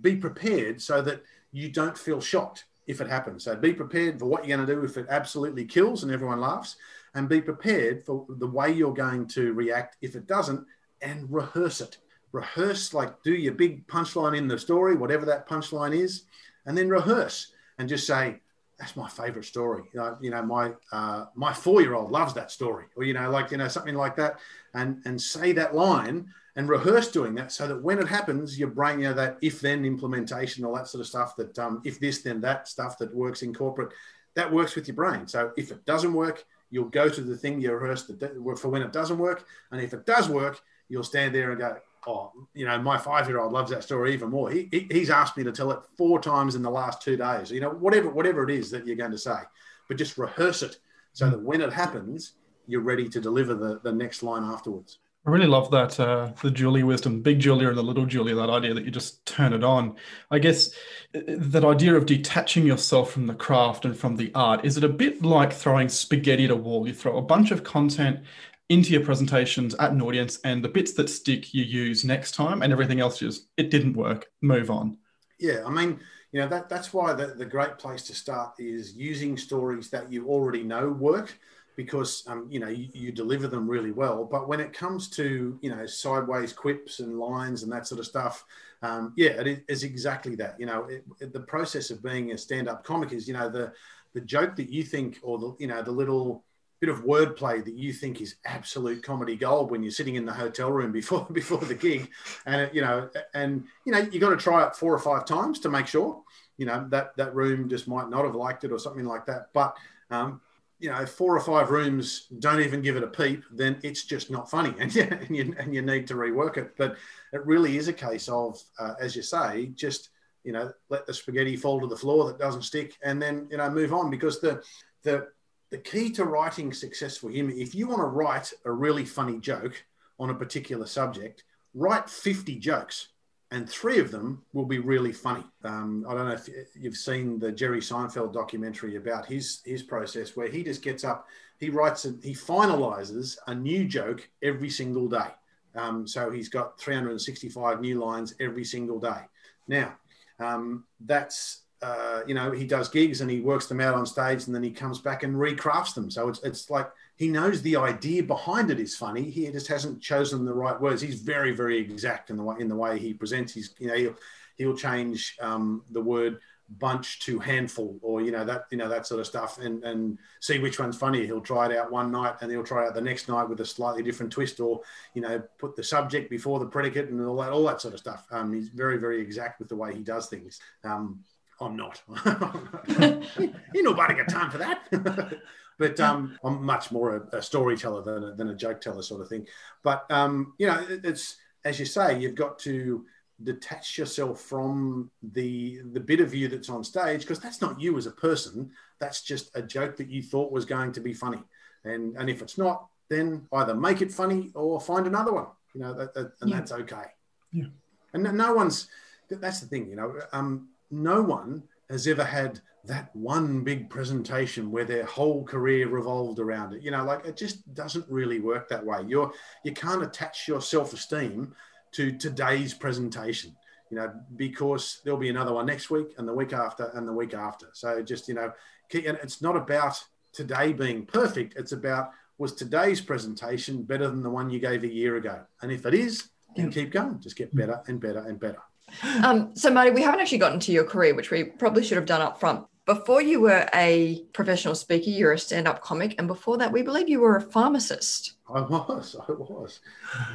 be prepared so that you don't feel shocked if it happens. So be prepared for what you're going to do if it absolutely kills and everyone laughs, and be prepared for the way you're going to react if it doesn't, and rehearse it. Rehearse, like do your big punchline in the story, whatever that punchline is, and then rehearse and just say, that's my favorite story. You know, you know my uh, my four year old loves that story, or you know, like you know something like that, and and say that line and rehearse doing that, so that when it happens, your brain, you know, that if then implementation, all that sort of stuff. That um, if this then that stuff that works in corporate, that works with your brain. So if it doesn't work, you'll go to the thing you rehearsed for when it doesn't work, and if it does work, you'll stand there and go, oh, you know, my five year old loves that story even more. He, he, he's asked me to tell it four times in the last two days. You know, whatever whatever it is that you're going to say, but just rehearse it so mm. that when it happens, you're ready to deliver the, the next line afterwards. I really love that uh, the Julia wisdom, big Julia and the little Julia. That idea that you just turn it on. I guess uh, that idea of detaching yourself from the craft and from the art is it a bit like throwing spaghetti at a wall? You throw a bunch of content into your presentations at an audience and the bits that stick you use next time and everything else just it didn't work move on yeah i mean you know that that's why the, the great place to start is using stories that you already know work because um, you know you, you, deliver them really well but when it comes to you know sideways quips and lines and that sort of stuff um, yeah it is exactly that you know it, it, the process of being a stand-up comic is you know the the joke that you think or the you know the little bit of wordplay that you think is absolute comedy gold when you're sitting in the hotel room before before the gig, and you know, and you know, you got to try it four or five times to make sure. You know that that room just might not have liked it or something like that. But um, you know, four or five rooms don't even give it a peep, then it's just not funny, and and you, and you need to rework it. But it really is a case of, uh, as you say, just you know, let the spaghetti fall to the floor that doesn't stick, and then you know, move on because the the the key to writing success for him, if you want to write a really funny joke on a particular subject, write 50 jokes and three of them will be really funny. Um, I don't know if you've seen the Jerry Seinfeld documentary about his his process, where he just gets up, he writes, a, he finalizes a new joke every single day. Um, so he's got 365 new lines every single day. Now, um, that's uh, you know, he does gigs and he works them out on stage and then he comes back and recrafts them. So it's, it's like he knows the idea behind it is funny. He just hasn't chosen the right words. He's very, very exact in the way in the way he presents. He's you know he'll, he'll change um, the word bunch to handful or you know that you know that sort of stuff and and see which one's funny he'll try it out one night and he'll try it out the next night with a slightly different twist or you know put the subject before the predicate and all that all that sort of stuff um, he's very very exact with the way he does things um, I'm not. you nobody got time for that. but um, I'm much more a, a storyteller than a, than a joke teller sort of thing. But um, you know, it, it's as you say, you've got to detach yourself from the the bit of you that's on stage because that's not you as a person. That's just a joke that you thought was going to be funny. And and if it's not, then either make it funny or find another one. You know, that, that, and yeah. that's okay. Yeah. And no one's. That's the thing. You know. Um, no one has ever had that one big presentation where their whole career revolved around it. You know, like it just doesn't really work that way. You're you can't attach your self-esteem to today's presentation, you know, because there'll be another one next week and the week after and the week after. So just, you know, and it's not about today being perfect. It's about was today's presentation better than the one you gave a year ago? And if it is, then keep going. Just get mm. better and better and better. Um, so, Marty, we haven't actually gotten to your career, which we probably should have done up front. Before you were a professional speaker, you're a stand up comic. And before that, we believe you were a pharmacist. I was. I was.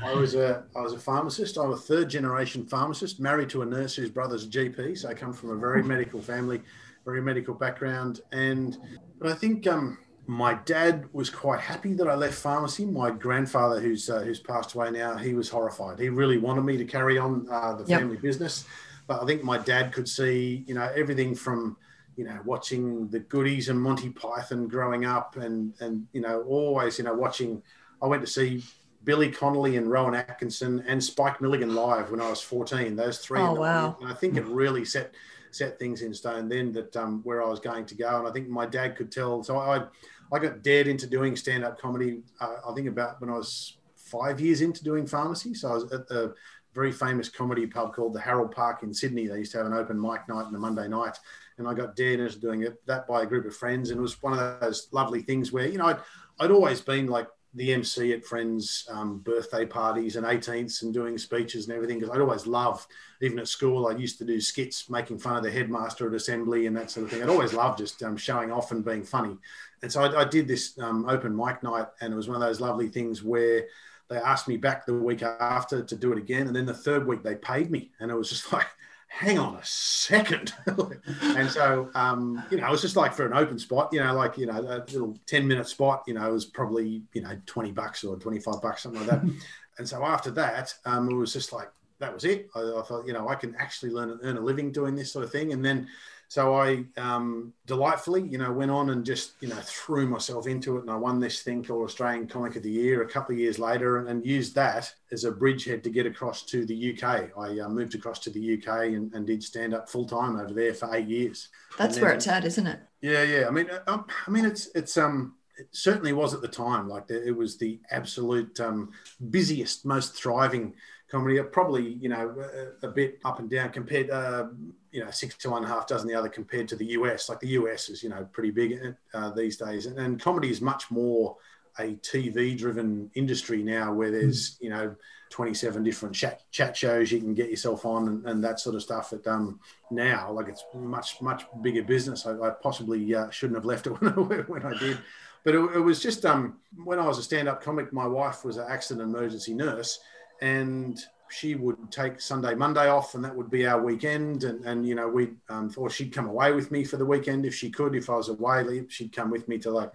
I was a, I was a pharmacist. I'm a third generation pharmacist, married to a nurse whose brother's a GP. So I come from a very medical family, very medical background. And, but I think, um, my dad was quite happy that I left pharmacy. My grandfather, who's uh, who's passed away now, he was horrified. He really wanted me to carry on uh, the family yep. business, but I think my dad could see, you know, everything from, you know, watching the goodies and Monty Python growing up, and and you know, always, you know, watching. I went to see Billy Connolly and Rowan Atkinson and Spike Milligan live when I was 14. Those three. Oh wow! And I think it really set set things in stone then that um, where I was going to go. And I think my dad could tell. So I, I got dared into doing stand up comedy, uh, I think about when I was five years into doing pharmacy. So I was at the very famous comedy pub called the Harold Park in Sydney. They used to have an open mic night and a Monday night. And I got dared into doing it that by a group of friends. And it was one of those lovely things where, you know, I'd, I'd always been like the MC at friends' um, birthday parties and 18ths and doing speeches and everything because I'd always loved, even at school, I used to do skits making fun of the headmaster at assembly and that sort of thing. I'd always loved just um, showing off and being funny. And so I, I did this um, open mic night, and it was one of those lovely things where they asked me back the week after to do it again. And then the third week they paid me. And it was just like, hang on a second. and so, um, you know, it was just like for an open spot, you know, like, you know, a little 10 minute spot, you know, it was probably, you know, 20 bucks or 25 bucks, something like that. and so after that, um, it was just like, that was it. I, I, thought, you know, I can actually learn and earn a living doing this sort of thing. And then so I um, delightfully, you know, went on and just, you know, threw myself into it. And I won this thing called Australian Comic of the Year a couple of years later and, and used that as a bridgehead to get across to the UK. I uh, moved across to the UK and, and did stand up full time over there for eight years. That's then, where it's at, isn't it? Yeah, yeah. I mean, I, uh, um, I mean, it's, it's, um, it certainly was at the time. Like it was the absolute um, busiest, most thriving comedy. Probably, you know, a, a bit up and down compared. Uh, you know six to one and a half dozen the other compared to the US. Like the US is you know pretty big uh, these days, and, and, comedy is much more a TV driven industry now, where there's you know 27 different chat chat shows you can get yourself on and, and that sort of stuff. That um now like it's much much bigger business. I, I possibly uh, shouldn't have left it when I, when I did. But it, it was just um, when I was a stand-up comic, my wife was an accident emergency nurse, and she would take Sunday, Monday off, and that would be our weekend. And, and you know, we um, or she'd come away with me for the weekend if she could. If I was away, she'd come with me to like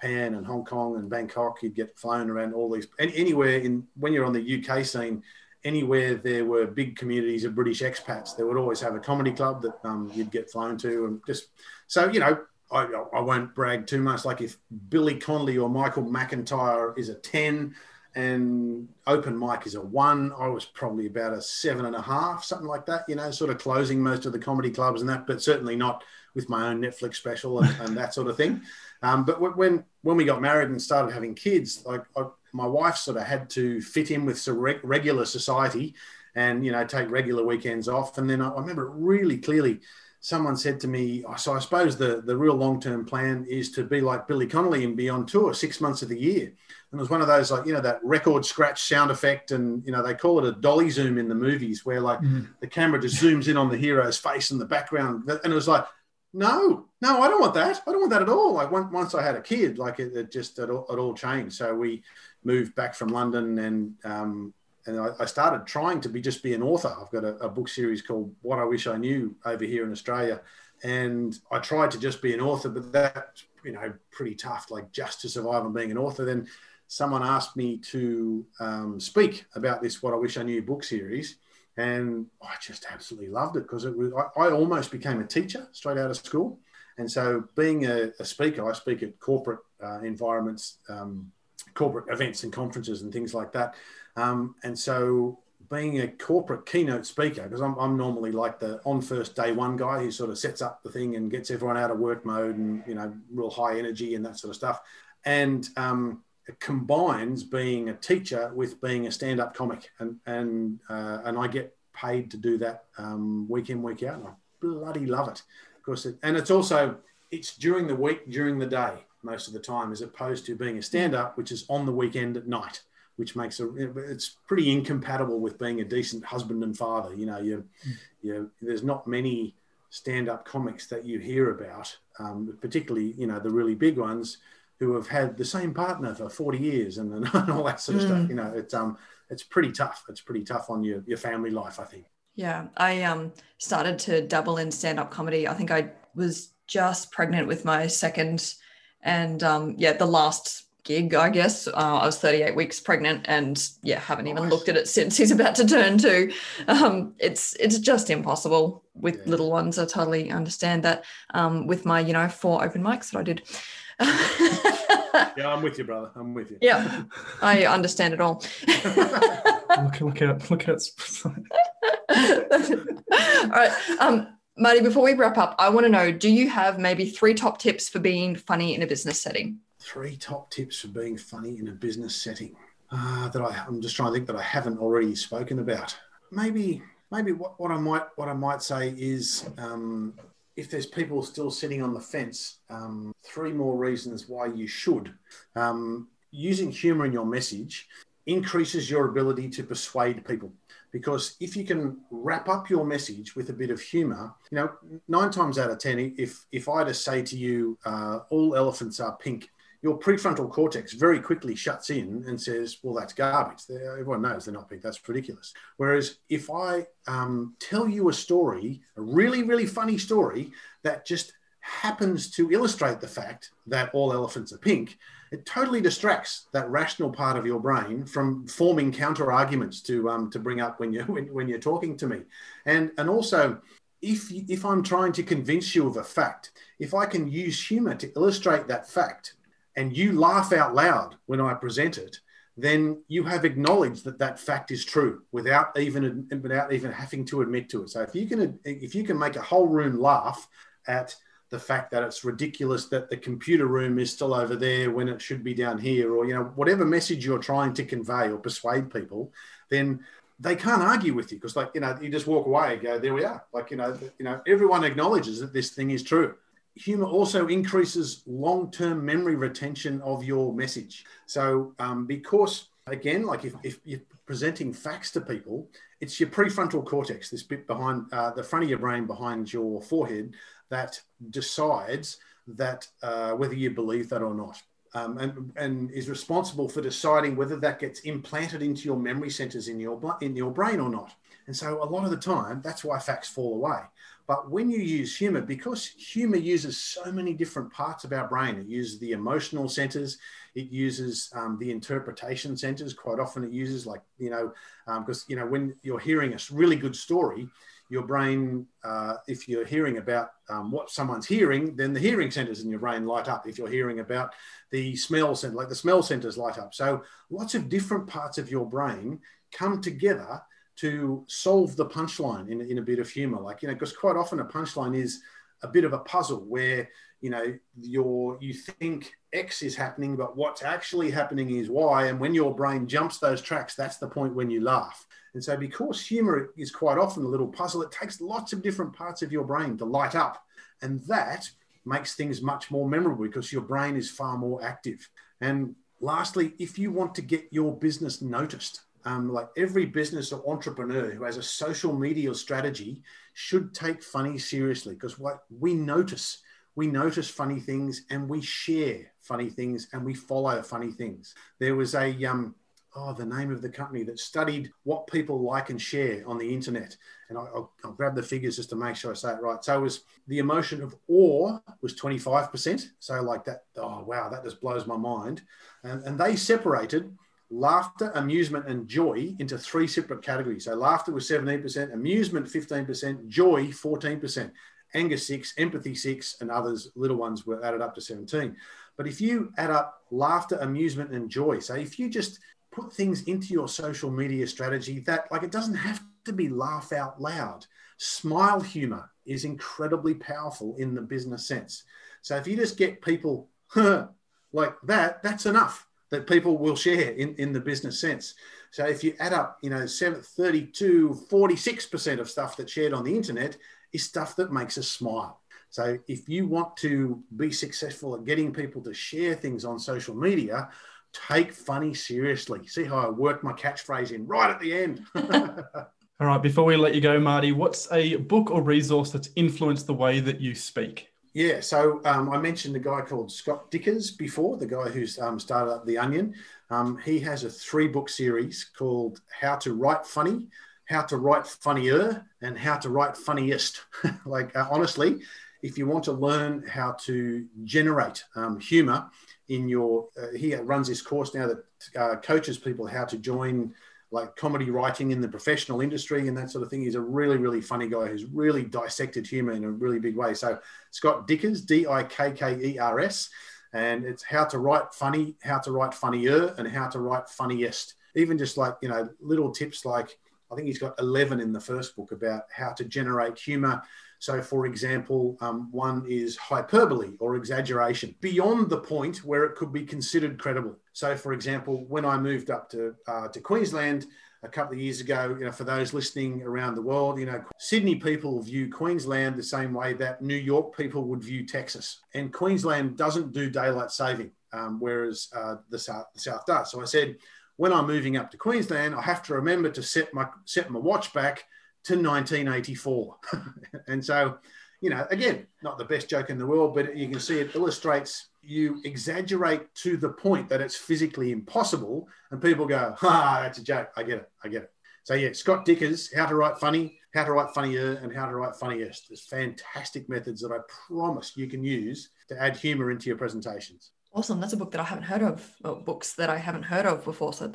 Pan and Hong Kong and Bangkok. You'd get flown around all these anywhere in when you're on the UK scene. Anywhere there were big communities of British expats, they would always have a comedy club that um, you'd get flown to, and just so you know, I, I, won't brag too much. Like if Billy Connolly or Michael McIntyre is a 10, and open mic is a one. I was probably about a seven and a half, something like that, you know, sort of closing most of the comedy clubs and that, but certainly not with my own Netflix special and, and that sort of thing. Um, but when when we got married and started having kids, like I, my wife sort of had to fit in with some regular society and, you know, take regular weekends off. And then I, I remember really clearly someone said to me, so I suppose the, the real long term plan is to be like Billy Connolly and be on tour six months of the year. And it was one of those like, you know, that record scratch sound effect. And, you know, they call it a dolly zoom in the movies where like mm-hmm. the camera just zooms in on the hero's face in the background. And it was like, no, no, I don't want that. I don't want that at all. Like once I had a kid, like it, it just, it all, it all, changed. So we moved back from London and, um, and I, I, started trying to be just be an author. I've got a, a book series called What I Wish I Knew over here in Australia. And I tried to just be an author, but that's, you know, pretty tough, like just to survive on being an author. Then someone asked me to um, speak about this What I Wish I Knew book series. And I just absolutely loved it because it was, I, I, almost became a teacher straight out of school. And so, being a, a speaker, I speak at corporate uh, environments, um, corporate events and conferences and things like that. Um, and so, being a corporate keynote speaker, because I'm, I'm normally like the on first day one guy who sort of sets up the thing and gets everyone out of work mode and, you know, real high energy and that sort of stuff. And um, combines being a teacher with being a stand-up comic, and and uh, and I get paid to do that um, week in week out, and I bloody love it. Of course, it, and it's also it's during the week, during the day, most of the time, as opposed to being a stand-up, which is on the weekend at night, which makes a it's pretty incompatible with being a decent husband and father. You know, you you there's not many stand-up comics that you hear about, um, particularly you know the really big ones who have had the same partner for 40 years and, and all that sort of mm. stuff. You know, it's um it's pretty tough. It's pretty tough on your your family life, I think. Yeah, I um started to double in stand up comedy. I think I was just pregnant with my second, and um yeah, the last gig, I guess. Uh, I was 38 weeks pregnant, and yeah, haven't even looked at it since he's about to turn two. Um, it's it's just impossible with yeah. little ones. I totally understand that. Um, with my you know four open mics that I did. yeah, I'm with you, brother. I'm with you. Yeah, I understand it all. look, look at look at. It. All right, um, Marty. Before we wrap up, I want to know: Do you have maybe three top tips for being funny in a business setting? Three top tips for being funny in a business setting uh, that I, I'm just trying to think that I haven't already spoken about. Maybe, maybe what, what I might what I might say is um, if there's people still sitting on the fence, um, three more reasons why you should. Um, using humor in your message increases your ability to persuade people because if you can wrap up your message with a bit of humor you know nine times out of ten if if i just say to you uh, all elephants are pink your prefrontal cortex very quickly shuts in and says well that's garbage. They're, everyone knows they're not pink that's ridiculous. Whereas if i um, tell you a story a really really funny story that just happens to illustrate the fact that all elephants are pink, it totally distracts that rational part of your brain from forming counter arguments to um, to bring up when you when, when you're talking to me, and and also if if I'm trying to convince you of a fact, if I can use humor to illustrate that fact, and you laugh out loud when I present it, then you have acknowledged that that fact is true without even without even having to admit to it. So if you can if you can make a whole room laugh at the fact that it's ridiculous that the computer room is still over there when it should be down here, or you know whatever message you're trying to convey or persuade people, then they can't argue with you because like you know you just walk away and go there we are like you know you know everyone acknowledges that this thing is true humor also increases long-term memory retention of your message so um, because again like if, if you're presenting facts to people it's your prefrontal cortex this bit behind uh, the front of your brain behind your forehead that decides that uh, whether you believe that or not. Um, and, and is responsible for deciding whether that gets implanted into your memory centers in your in your brain or not. And so a lot of the time, that's why facts fall away. But when you use humor, because humor uses so many different parts of our brain, it uses the emotional centers, it uses um, the interpretation centers. Quite often, it uses like you know, because um, you know when you're hearing a really good story, your brain, uh, if you're hearing about um, what someone's hearing, then the hearing centers in your brain light up. If you're hearing about the smell center, like the smell centers light up. So lots of different parts of your brain come together to solve the punchline in, in a bit of humor. Like, you know, because quite often a punchline is a bit of a puzzle where, you know, your you think X is happening, but what's actually happening is Y. And when your brain jumps those tracks, that's the point when you laugh. And so, because humor is quite often a little puzzle, it takes lots of different parts of your brain to light up. And that makes things much more memorable because your brain is far more active. And lastly, if you want to get your business noticed, um, like every business or entrepreneur who has a social media strategy should take funny seriously because what we notice we notice funny things and we share funny things and we follow funny things there was a um, oh, the name of the company that studied what people like and share on the internet. And I'll, I'll, grab the figures just to make sure I say it right. So it was the emotion of awe was 25%. So like that, oh, wow, that just blows my mind. And, and they separated laughter, amusement, and joy into three separate categories. So laughter was 17%, amusement 15%, joy 14%, anger 6, empathy 6, and others, little ones were added up to 17. But if you add up laughter, amusement, and joy, so if you just put things into your social media strategy that, like, it doesn't have to be laugh out loud. Smile humor is incredibly powerful in the business sense. So if you just get people like that, that's enough that people will share in, in the business sense. So if you add up, you know, 32, 46% of stuff that's shared on the internet is stuff that makes us smile. So if you want to be successful at getting people to share things on social media, take funny seriously. See how I work my catchphrase in right at the end. All right, before we let you go, Marty, what's a book or resource that's influenced the way that you speak? Yeah, so um, I mentioned a guy called Scott Dikkers before, the guy who's um, started up The Onion. Um, he has a three book series called How to Write Funny, How to Write Funnier, and How to Write Funniest. like, uh, honestly, if you want to learn how to generate um, humor, in your uh, he runs this course now that uh, coaches people how to join like comedy writing in the professional industry and that sort of thing. He's a really, really funny guy who's really dissected humor in a really big way. So Scott Dikkers, D-I-K-K-E-R-S, and it's how to write funny, how to write funnier, and how to write funniest. Even just like you know little tips like I think he's got 11 in the first book about how to generate humor so, for example, um, one is hyperbole or exaggeration beyond the point where it could be considered credible. So, for example, when I moved up to, uh, to Queensland a couple of years ago, you know, for those listening around the world, you know, Sydney people view Queensland the same way that New York people would view Texas. And Queensland doesn't do daylight saving. um, whereas uh, the south the south does. So I said, when I'm moving up to Queensland, I have to remember to set my set my watch back to 1984, and so. You know, again, not the best joke in the world, but you can see it illustrates you exaggerate to the point that it's physically impossible, and people go, "Ha, that's a joke." I get it. I get it. So yeah, Scott Dikkers, How to Write Funny, How to Write Funnier, and How to Write Funniest. There's fantastic methods that I promise you can use to add humor into your presentations. Awesome. That's a book that I haven't heard of, or books that I haven't heard of before. So,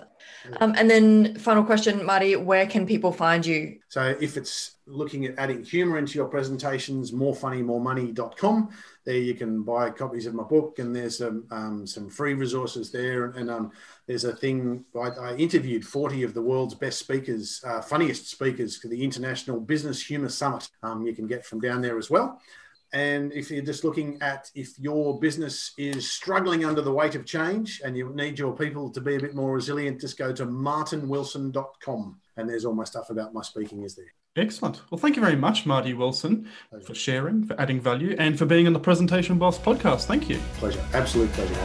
um, and then final question, Marty, where can people find you? So, if it's looking at adding humor into your presentations, morefunnymoremoney.com. There you can buy copies of my book, and there's some um, some free resources there. And um, there's a thing I, I, interviewed 40 of the world's best speakers, uh, funniest speakers for the International Business Humor Summit. Um, you can get from down there as well. And if you're just looking at if your business is struggling under the weight of change and you need your people to be a bit more resilient, just go to martinwilson.com and there's all my stuff about my speaking is there. Excellent. Well, thank you very much, Marty Wilson, pleasure. for sharing, for adding value, and for being on the Presentation Boss podcast. Thank you. Pleasure. Absolute pleasure.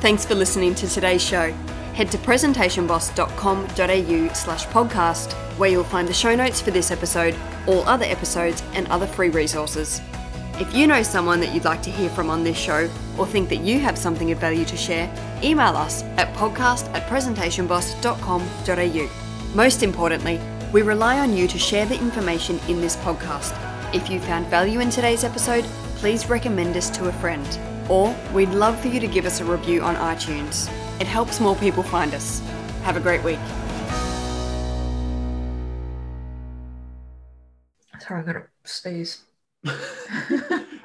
Thanks for listening to today's show. Head to presentationboss.com.au slash podcast, where you'll find the show notes for this episode all other episodes, and other free resources. If you know someone that you'd like to hear from on this show or think that you have something of value to share, email us at podcast at presentationboss.com.au. Most importantly, we rely on you to share the information in this podcast. If you found value in today's episode, please recommend us to a friend. Or we'd love for you to give us a review on iTunes. It helps more people find us. Have a great week. Sorry, I gotta sneeze.